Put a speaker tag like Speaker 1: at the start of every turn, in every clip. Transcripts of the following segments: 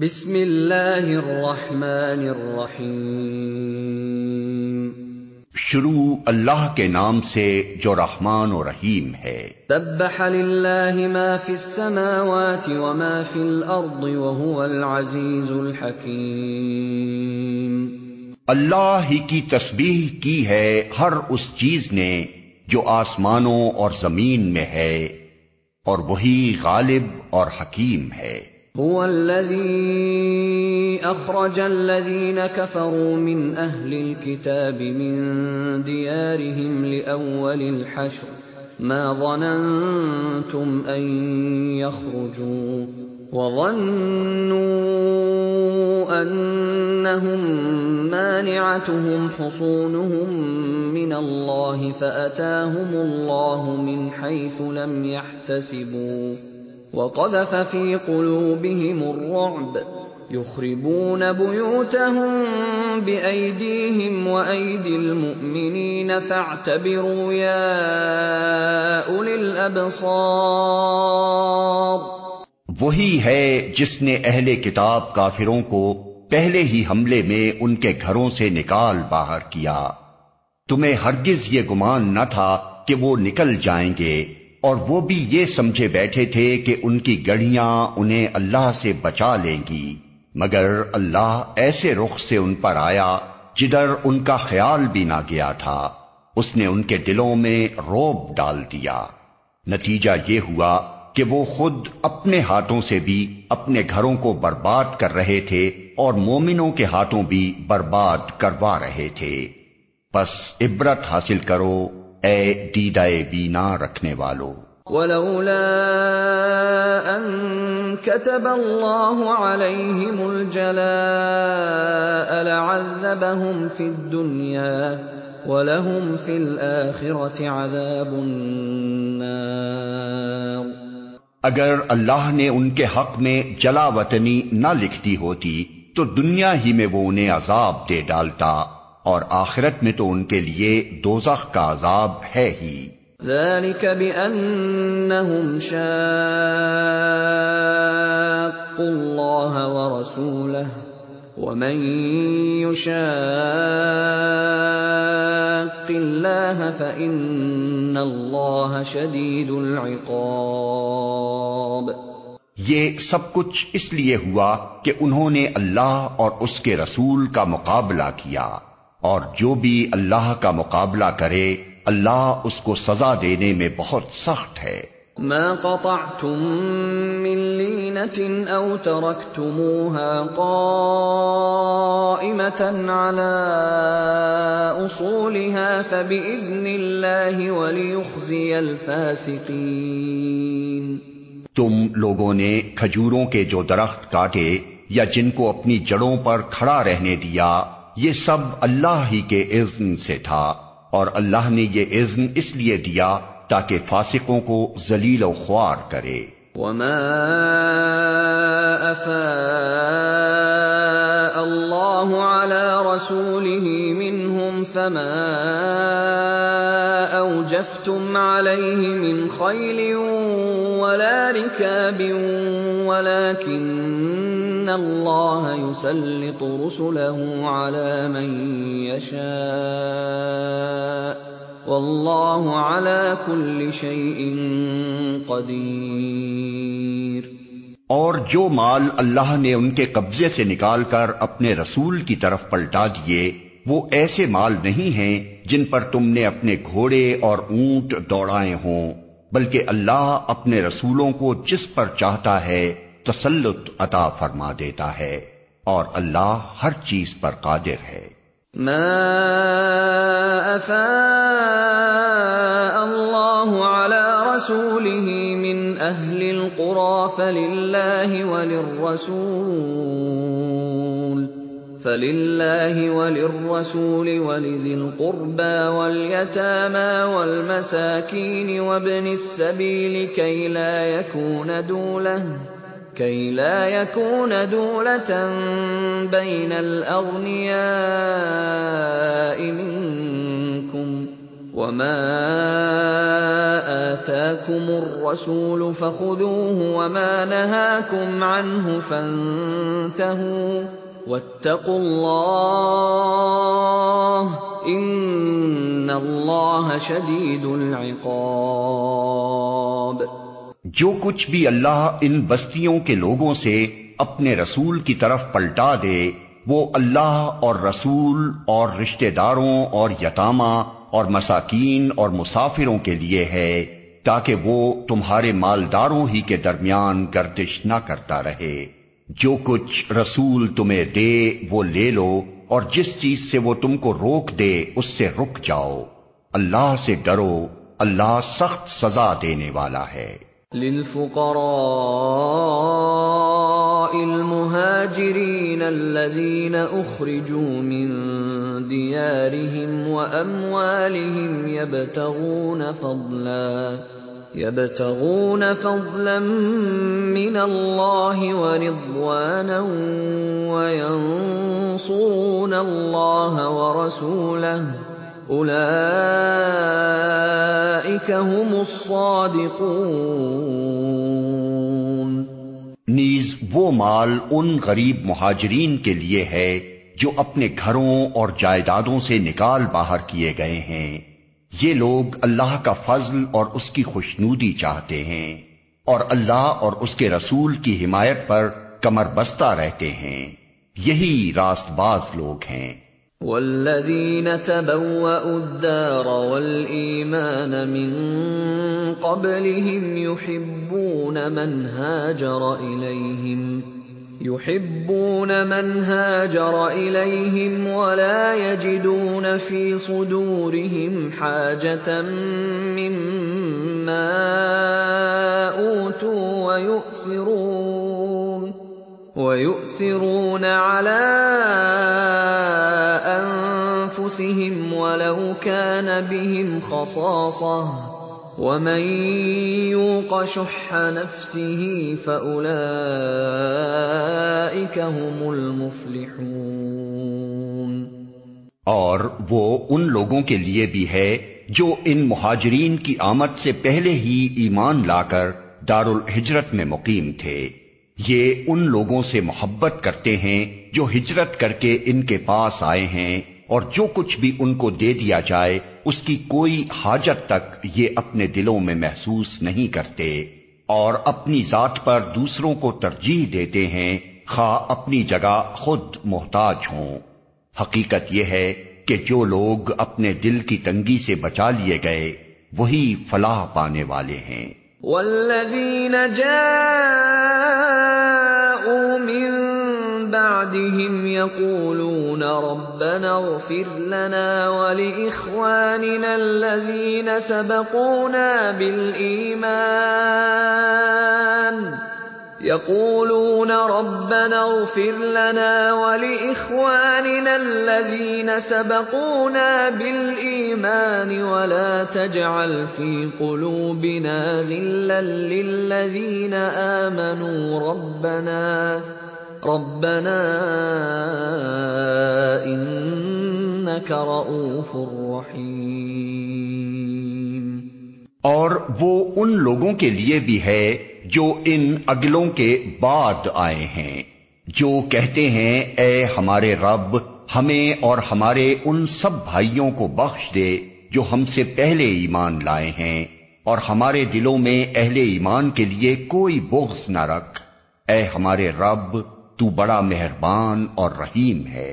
Speaker 1: بسم اللہ الرحمن الرحیم
Speaker 2: شروع اللہ کے نام سے جو رحمان و رحیم ہے
Speaker 1: للہ ما فی فی السماوات الارض العزیز الحکیم
Speaker 2: اللہ ہی کی تسبیح کی ہے ہر اس چیز نے جو آسمانوں اور زمین میں ہے اور وہی غالب اور حکیم ہے
Speaker 1: هُوَ الَّذِي أَخْرَجَ الَّذِينَ كَفَرُوا مِنْ أَهْلِ الْكِتَابِ مِن دِيَارِهِمْ لِأَوَّلِ الْحَشْرِ ۚ مَا ظَنَنتُمْ أَن يَخْرُجُوا ۖ وَظَنُّوا أَنَّهُم مَّانِعَتُهُمْ حُصُونُهُم مِّنَ اللَّهِ فَأَتَاهُمُ اللَّهُ مِنْ حَيْثُ لَمْ يَحْتَسِبُوا وقذف في قلوبهم الرعب يخربون بيوتهم بأيديهم وأيدي المؤمنين فاعتبروا يا أولي الأبصار
Speaker 2: وہی ہے جس نے اہل کتاب کافروں کو پہلے ہی حملے میں ان کے گھروں سے نکال باہر کیا تمہیں ہرگز یہ گمان نہ تھا کہ وہ نکل جائیں گے اور وہ بھی یہ سمجھے بیٹھے تھے کہ ان کی گڑیاں انہیں اللہ سے بچا لیں گی مگر اللہ ایسے رخ سے ان پر آیا جدھر ان کا خیال بھی نہ گیا تھا اس نے ان کے دلوں میں روب ڈال دیا نتیجہ یہ ہوا کہ وہ خود اپنے ہاتھوں سے بھی اپنے گھروں کو برباد کر رہے تھے اور مومنوں کے ہاتھوں بھی برباد کروا رہے تھے بس عبرت حاصل کرو اے ڈیڈائے بینا رکھنے والو
Speaker 1: ولولا ان كتب الله عليهم الجلاء لعذبهم في الدنيا ولهم في الاخره عذاب النار
Speaker 2: اگر اللہ نے ان کے حق میں جلا وطنی نہ لکھتی ہوتی تو دنیا ہی میں وہ انہیں عذاب دے ڈالتا اور آخرت میں تو ان کے لیے دوزخ کا عذاب ہے ہی
Speaker 1: ذلك بأنهم شاقوا الله ورسوله ومن يشاق الله فإن الله شديد العقاب
Speaker 2: یہ سب کچھ اس لیے ہوا کہ انہوں نے اللہ اور اس کے رسول کا مقابلہ کیا اور جو بھی اللہ کا مقابلہ کرے اللہ اس کو سزا دینے میں بہت سخت ہے
Speaker 1: ما قطعتم من او على اصولها فبئذن اللہ وليخزی الفاسقین
Speaker 2: تم لوگوں نے کھجوروں کے جو درخت کاٹے یا جن کو اپنی جڑوں پر کھڑا رہنے دیا ये सब अल्लाह ही के इज्न से था और अल्लाह ने ये इज्न इसलिए दिया ताकि फासिकों को जलील ख्वार
Speaker 1: करे وما افاء الله على رسوله منهم فما اوجفتم عليه من خيل ولا ركاب ولكن إِنَّ اللَّهَ يُسَلِّطُ رُسُلَهُ عَلَى مَن يَشَاءُ وَاللَّهُ عَلَى كُلِّ شَيْءٍ قَدِيرٌ
Speaker 2: اور جو مال
Speaker 1: اللہ
Speaker 2: نے ان کے قبضے سے نکال کر اپنے رسول
Speaker 1: کی طرف پلٹا دیے وہ ایسے مال نہیں ہیں جن پر تم
Speaker 2: نے اپنے گھوڑے اور اونٹ دوڑائے ہوں بلکہ اللہ اپنے رسولوں کو جس پر چاہتا ہے تسلط عطا فرما دیتا ہے اور اللہ ہر چیز پر قادر ہے
Speaker 1: ما أفاء الله على رسوله من أهل القرى فلله وللرسول فلله وللرسول ولذي القربى واليتامى والمساكين وابن السبيل كي لا يكون دولة كَيْ لَا يَكُونَ دُولَةً بَيْنَ الْأَغْنِيَاءِ مِنكُمْ ۚ وَمَا آتَاكُمُ الرَّسُولُ فَخُذُوهُ وَمَا نَهَاكُمْ عَنْهُ فَانتَهُوا ۚ وَاتَّقُوا اللَّهَ ۚ إِنَّ اللَّهَ شَدِيدُ الْعِقَابِ
Speaker 2: جو کچھ بھی اللہ ان بستیوں کے لوگوں سے اپنے رسول کی طرف پلٹا دے وہ اللہ اور رسول اور رشتہ داروں اور یتاما اور مساکین اور مسافروں کے لیے ہے تاکہ وہ تمہارے مالداروں ہی کے درمیان گردش نہ کرتا رہے جو کچھ رسول تمہیں دے وہ لے لو اور جس چیز سے وہ تم کو روک دے اس سے رک جاؤ اللہ سے ڈرو اللہ سخت سزا دینے والا ہے
Speaker 1: لِلْفُقَرَاءِ الْمُهَاجِرِينَ الَّذِينَ أُخْرِجُوا مِن دِيَارِهِمْ وَأَمْوَالِهِمْ يَبْتَغُونَ فَضْلًا مِّنَ اللَّهِ وَرِضْوَانًا وَيَنصُرُونَ اللَّهَ وَرَسُولَهُ ۚ أُولَٰئِكَ
Speaker 2: نیز وہ مال ان غریب مہاجرین کے لیے ہے جو اپنے گھروں اور جائیدادوں سے نکال باہر کیے گئے ہیں یہ لوگ اللہ کا فضل اور اس کی خوشنودی چاہتے ہیں اور اللہ اور اس کے رسول کی حمایت پر
Speaker 1: کمر بستہ رہتے ہیں یہی راست باز لوگ ہیں وَالَّذِينَ تَبَوَّءُوا الدَّارَ وَالْإِيمَانَ مِن قَبْلِهِمْ يُحِبُّونَ مَنْ هَاجَرَ إِلَيْهِمْ وَلَا يَجِدُونَ فِي صُدُورِهِمْ حَاجَةً مِّمَّا أُوتُوا وَيُؤْثِرُونَ وَيُؤْثِرُونَ عَلَىٰ أَنفُسِهِمْ وَلَوْ كَانَ بِهِمْ خَصَاصَةٌ ۚ وَمَن يُوقَ شُحَّ نَفْسِهِ فَأُولَٰئِكَ هُمُ الْمُفْلِحُونَ
Speaker 2: وہ ان لوگوں کے لیے بھی ہے جو ان مہاجرین کی آمد سے پہلے ہی ایمان لا کر دار الحجرت میں مقیم تھے یہ ان لوگوں سے محبت کرتے ہیں جو ہجرت کر کے ان کے پاس آئے ہیں اور جو کچھ بھی ان کو دے دیا جائے اس کی کوئی حاجت تک یہ اپنے دلوں میں محسوس نہیں کرتے اور اپنی ذات پر دوسروں کو ترجیح دیتے ہیں خواہ اپنی جگہ خود محتاج ہوں حقیقت یہ ہے کہ جو لوگ اپنے دل کی تنگی سے بچا لیے گئے وہی فلاح پانے والے ہیں
Speaker 1: والذین جَاءُوا مِن بَعْدِهِمْ يَقُولُونَ رَبَّنَا اغْفِرْ لَنَا وَلِإِخْوَانِنَا الَّذِينَ سَبَقُونَا بِالْإِيمَانِ يَقُولُونَ رَبَّنَا اغْفِرْ لَنَا وَلِإِخْوَانِنَا الَّذِينَ سَبَقُونَا بِالْإِيمَانِ وَلَا تَجْعَلْ فِي قُلُوبِنَا غِلًّا لِّلَّذِينَ آمَنُوا رَبَّنَا رَبَّنَا إِنَّكَ رَءُوفٌ رَّحِيمٌ
Speaker 2: اور وہ ان لوگوں کے لیے بھی ہے جو ان اگلوں کے بعد آئے ہیں جو کہتے ہیں اے ہمارے رب ہمیں اور ہمارے ان سب بھائیوں کو بخش دے جو ہم سے پہلے ایمان لائے ہیں اور ہمارے دلوں میں اہل ایمان کے لیے کوئی بغض نہ رکھ اے ہمارے رب تو بڑا مہربان اور رحیم ہے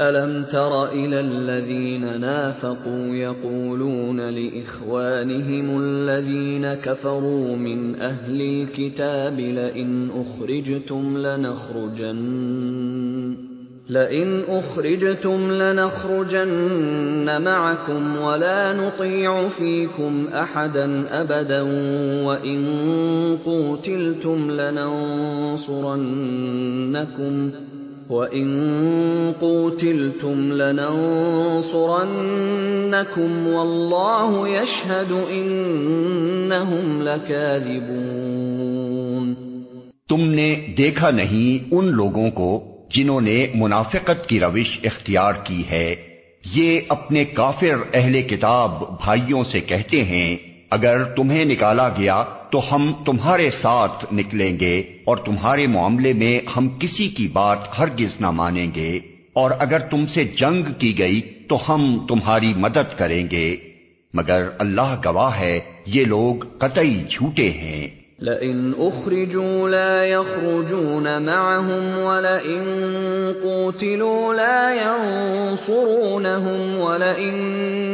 Speaker 1: أَلَمْ تَرَ إِلَى الَّذِينَ نَافَقُوا يَقُولُونَ لِإِخْوَانِهِمُ الَّذِينَ كَفَرُوا مِنْ أَهْلِ الْكِتَابِ لَئِنْ أُخْرِجْتُمْ لَنَخْرُجَنَّ مَعَكُمْ وَلَا نُطِيعُ فِيكُمْ أَحَدًا أَبَدًا وَإِن قُوتِلْتُمْ لَنَنصُرَنَّكُمْ تم
Speaker 2: نے دیکھا نہیں ان لوگوں کو جنہوں نے منافقت کی روش اختیار کی ہے یہ اپنے کافر اہل کتاب بھائیوں سے کہتے ہیں اگر تمہیں نکالا گیا تو ہم تمہارے ساتھ نکلیں گے اور تمہارے معاملے میں ہم کسی کی بات ہرگز نہ مانیں گے اور اگر تم سے جنگ کی گئی تو ہم تمہاری مدد کریں گے مگر اللہ گواہ ہے یہ لوگ قطعی جھوٹے ہیں
Speaker 1: لَئِنْ أُخْرِجُوا لَا يَخْرُجُونَ مَعَهُمْ وَلَئِن قُوتِلُوا لَا يَنصُرُونَهُمْ وَلَئِن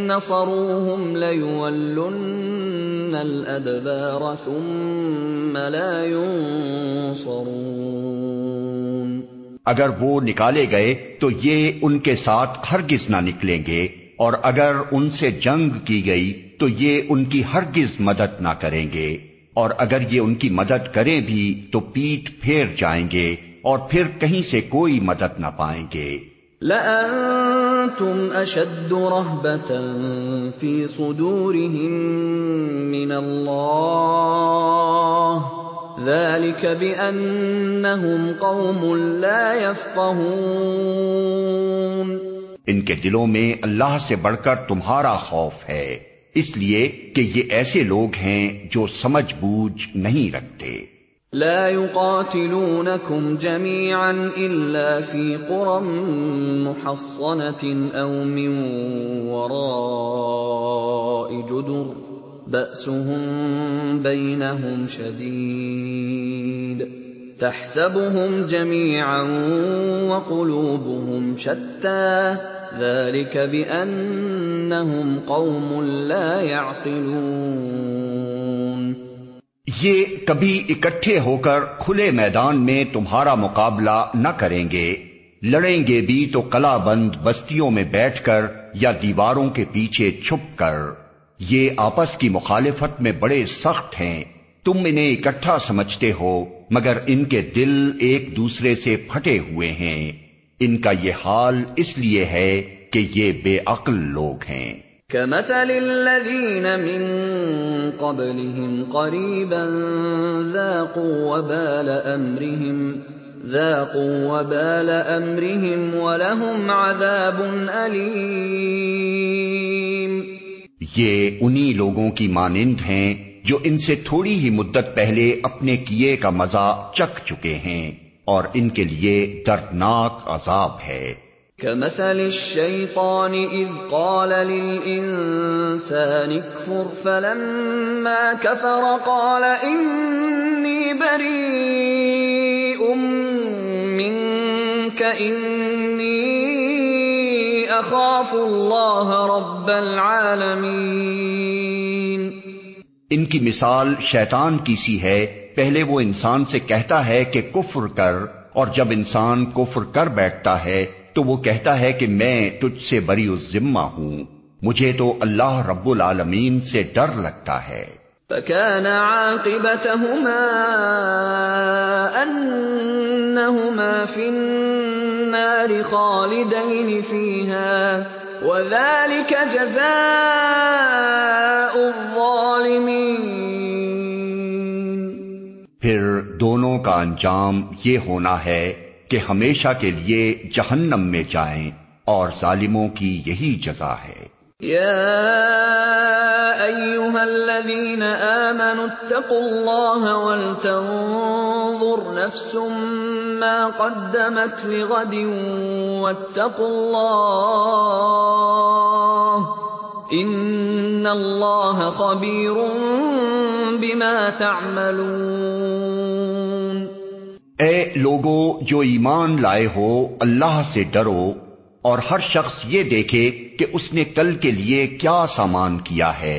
Speaker 1: نَّصَرُوهُمْ لَيُوَلُّنَّ الْأَدْبَارَ ثُمَّ لَا يُنصَرُونَ اگر وہ نکالے
Speaker 2: گئے تو یہ ان کے ساتھ ہرگز نہ نکلیں گے اور اگر ان سے جنگ کی گئی تو یہ ان کی ہرگز مدد نہ کریں گے اور اگر یہ ان کی مدد کریں بھی تو پیٹ پھیر جائیں گے اور پھر کہیں سے کوئی مدد نہ پائیں گے
Speaker 1: لأنتم اشد
Speaker 2: لا يفقهون ان کے دلوں میں اللہ سے بڑھ کر تمہارا خوف ہے لیے کہ یہ ایسے لوگ ہیں جو سمجھ بوجھ نہیں رکھتے
Speaker 1: لا يقاتلونكم جميعا إلا في قرى محصنة أو من وراء جدر بأسهم بينهم شديد تحسبهم جميعا وقلوبهم شتى
Speaker 2: یہ کبھی اکٹھے ہو کر کھلے میدان میں تمہارا مقابلہ نہ کریں گے لڑیں گے بھی تو کلا بند بستیوں میں بیٹھ کر یا دیواروں کے پیچھے چھپ کر یہ آپس کی مخالفت میں بڑے سخت ہیں تم انہیں اکٹھا سمجھتے ہو مگر ان کے دل ایک دوسرے سے پھٹے ہوئے ہیں ان کا یہ حال اس لیے ہے کہ یہ بے عقل لوگ ہیں
Speaker 1: كَمَثَلِ الَّذِينَ مِن قَبْلِهِمْ قَرِيبًا ذَاقُوا وَبَالَ أَمْرِهِمْ ذَاقُوا وَبَالَ أَمْرِهِمْ وَلَهُمْ عَذَابٌ أَلِيمٌ یہ انہی
Speaker 2: لوگوں کی مانند ہیں جو ان سے تھوڑی ہی مدت پہلے اپنے کیے کا مزہ چک چکے ہیں اور ان کے لیے دردناک عذاب ہے كمثل
Speaker 1: الشيطان إذ قال للإنسان اكفر فلما كفر قال إني بريء منك إني أخاف الله رب العالمين ان کی مثال شیطان
Speaker 2: کی سی ہے پہلے وہ انسان سے کہتا ہے کہ کفر کر اور جب انسان کفر کر بیٹھتا ہے تو وہ کہتا ہے کہ میں تجھ سے بری ذمہ ہوں مجھے تو اللہ رب العالمین سے ڈر لگتا ہے
Speaker 1: فكان عاقبتهما أنهما في النار خالدين فيها وذلك جزاء الظالمين
Speaker 2: پھر دونوں کا انجام یہ ہونا ہے کہ ہمیشہ کے لیے جہنم میں جائیں اور ظالموں کی یہی جزا ہے
Speaker 1: یا ایوہا الذین آمنوا اتقوا اللہ ولتنظر نفس ما قدمت لغد واتقوا اللہ ان اللہ خبیر بما تعملون
Speaker 2: اے لوگو جو ایمان لائے ہو اللہ سے ڈرو اور ہر شخص یہ دیکھے کہ اس نے کل کے لیے کیا سامان کیا ہے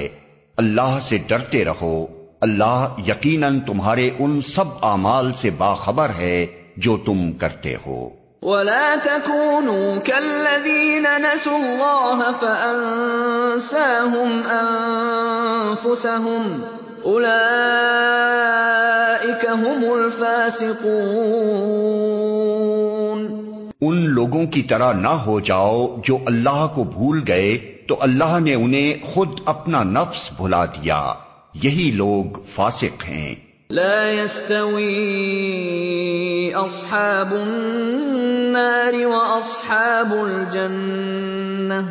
Speaker 2: اللہ سے ڈرتے رہو اللہ یقیناً تمہارے ان سب اعمال سے باخبر ہے جو تم کرتے ہو ولا تكونوا كالذين نسوا
Speaker 1: الله اولئیک هم الفاسقون
Speaker 2: ان لوگوں کی طرح نہ ہو جاؤ جو اللہ کو بھول گئے تو اللہ نے انہیں خود اپنا نفس بھلا دیا یہی لوگ فاسق ہیں
Speaker 1: لا يستوي اصحاب النار واصحاب الجنة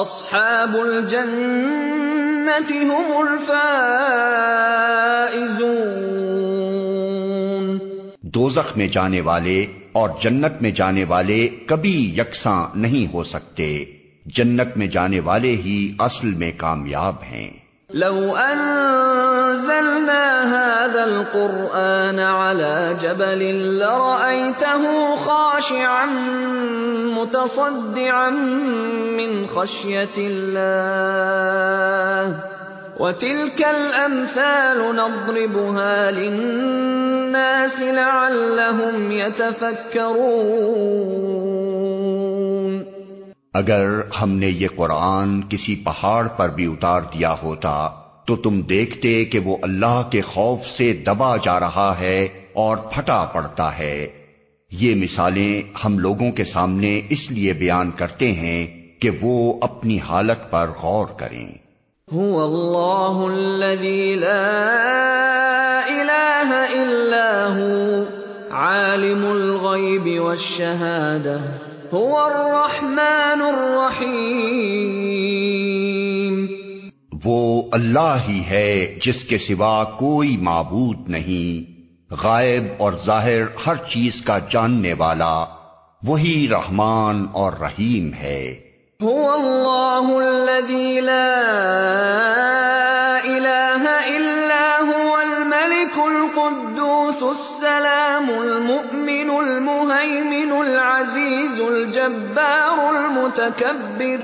Speaker 1: اصحاب الجنة الْجَنَّةِ هُمُ
Speaker 2: الْفَائِزُونَ دوزخ میں جانے والے اور جنت میں جانے والے کبھی یکساں نہیں ہو سکتے جنت میں جانے والے ہی اصل میں کامیاب ہیں
Speaker 1: لو انزلنا هذا القرآن على جبل لرأيته خاشعاً مُتَصَدِّعًا مِّنْ خَشْيَةِ اللَّهِ ۚ وَتِلْكَ الْأَمْثَالُ نَضْرِبُهَا لِلنَّاسِ لَعَلَّهُمْ يَتَفَكَّرُونَ اگر ہم نے
Speaker 2: یہ قرآن کسی پہاڑ پر بھی اتار دیا ہوتا تو تم دیکھتے کہ وہ اللہ کے خوف سے دبا جا رہا ہے اور پھٹا پڑتا ہے یہ مثالیں ہم لوگوں کے سامنے اس لیے بیان کرتے ہیں کہ وہ اپنی حالت پر غور کریں
Speaker 1: هو اللہ الذي لا الہ الا هو عالم الغیب والشہادہ هو الرحمن الرحیم
Speaker 2: وہ اللہ ہی ہے جس کے سوا کوئی معبود نہیں غائب اور ظاہر ہر چیز کا جاننے والا وہی رحمان اور رحیم ہے
Speaker 1: هو الله الذي لا إله إلا هو الملك القدوس السلام المؤمن المهيمن العزيز الجبار المتكبر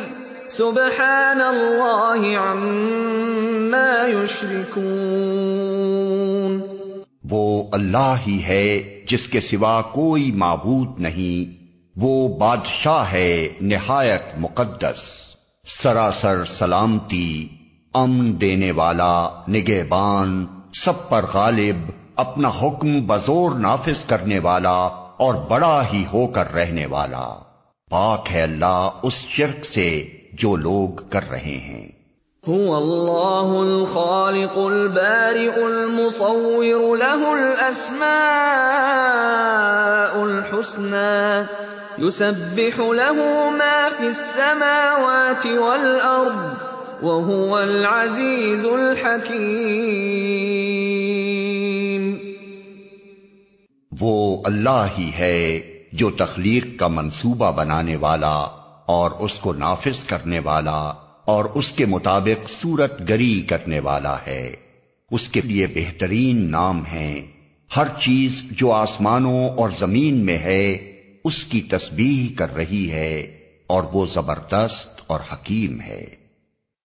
Speaker 1: سبحان الله عما يشركون
Speaker 2: وہ اللہ ہی ہے جس کے سوا کوئی معبود نہیں وہ بادشاہ ہے نہایت مقدس سراسر سلامتی امن دینے والا نگہبان سب پر غالب اپنا حکم بزور نافذ کرنے والا اور بڑا ہی ہو کر رہنے والا پاک ہے اللہ اس شرک سے جو لوگ کر رہے ہیں
Speaker 1: هُوَ اللَّهُ الْخَالِقُ الْبَارِئُ الْمُصَوِّرُ ۖ لَهُ الْأَسْمَاءُ الْحُسْنَىٰ ۚ يُسَبِّحُ لَهُ مَا فِي السَّمَاوَاتِ وَالْأَرْضِ ۖ وَهُوَ الْعَزِيزُ الْحَكِيمُ
Speaker 2: وہ اللہ ہی ہے جو تخلیق کا منصوبہ بنانے والا اور اس کو نافذ کرنے والا اور اس کے مطابق صورت گری کرنے والا ہے اس کے لیے بہترین نام ہے ہر چیز جو آسمانوں اور زمین میں ہے اس کی تسبیح کر رہی ہے اور وہ زبردست اور حکیم ہے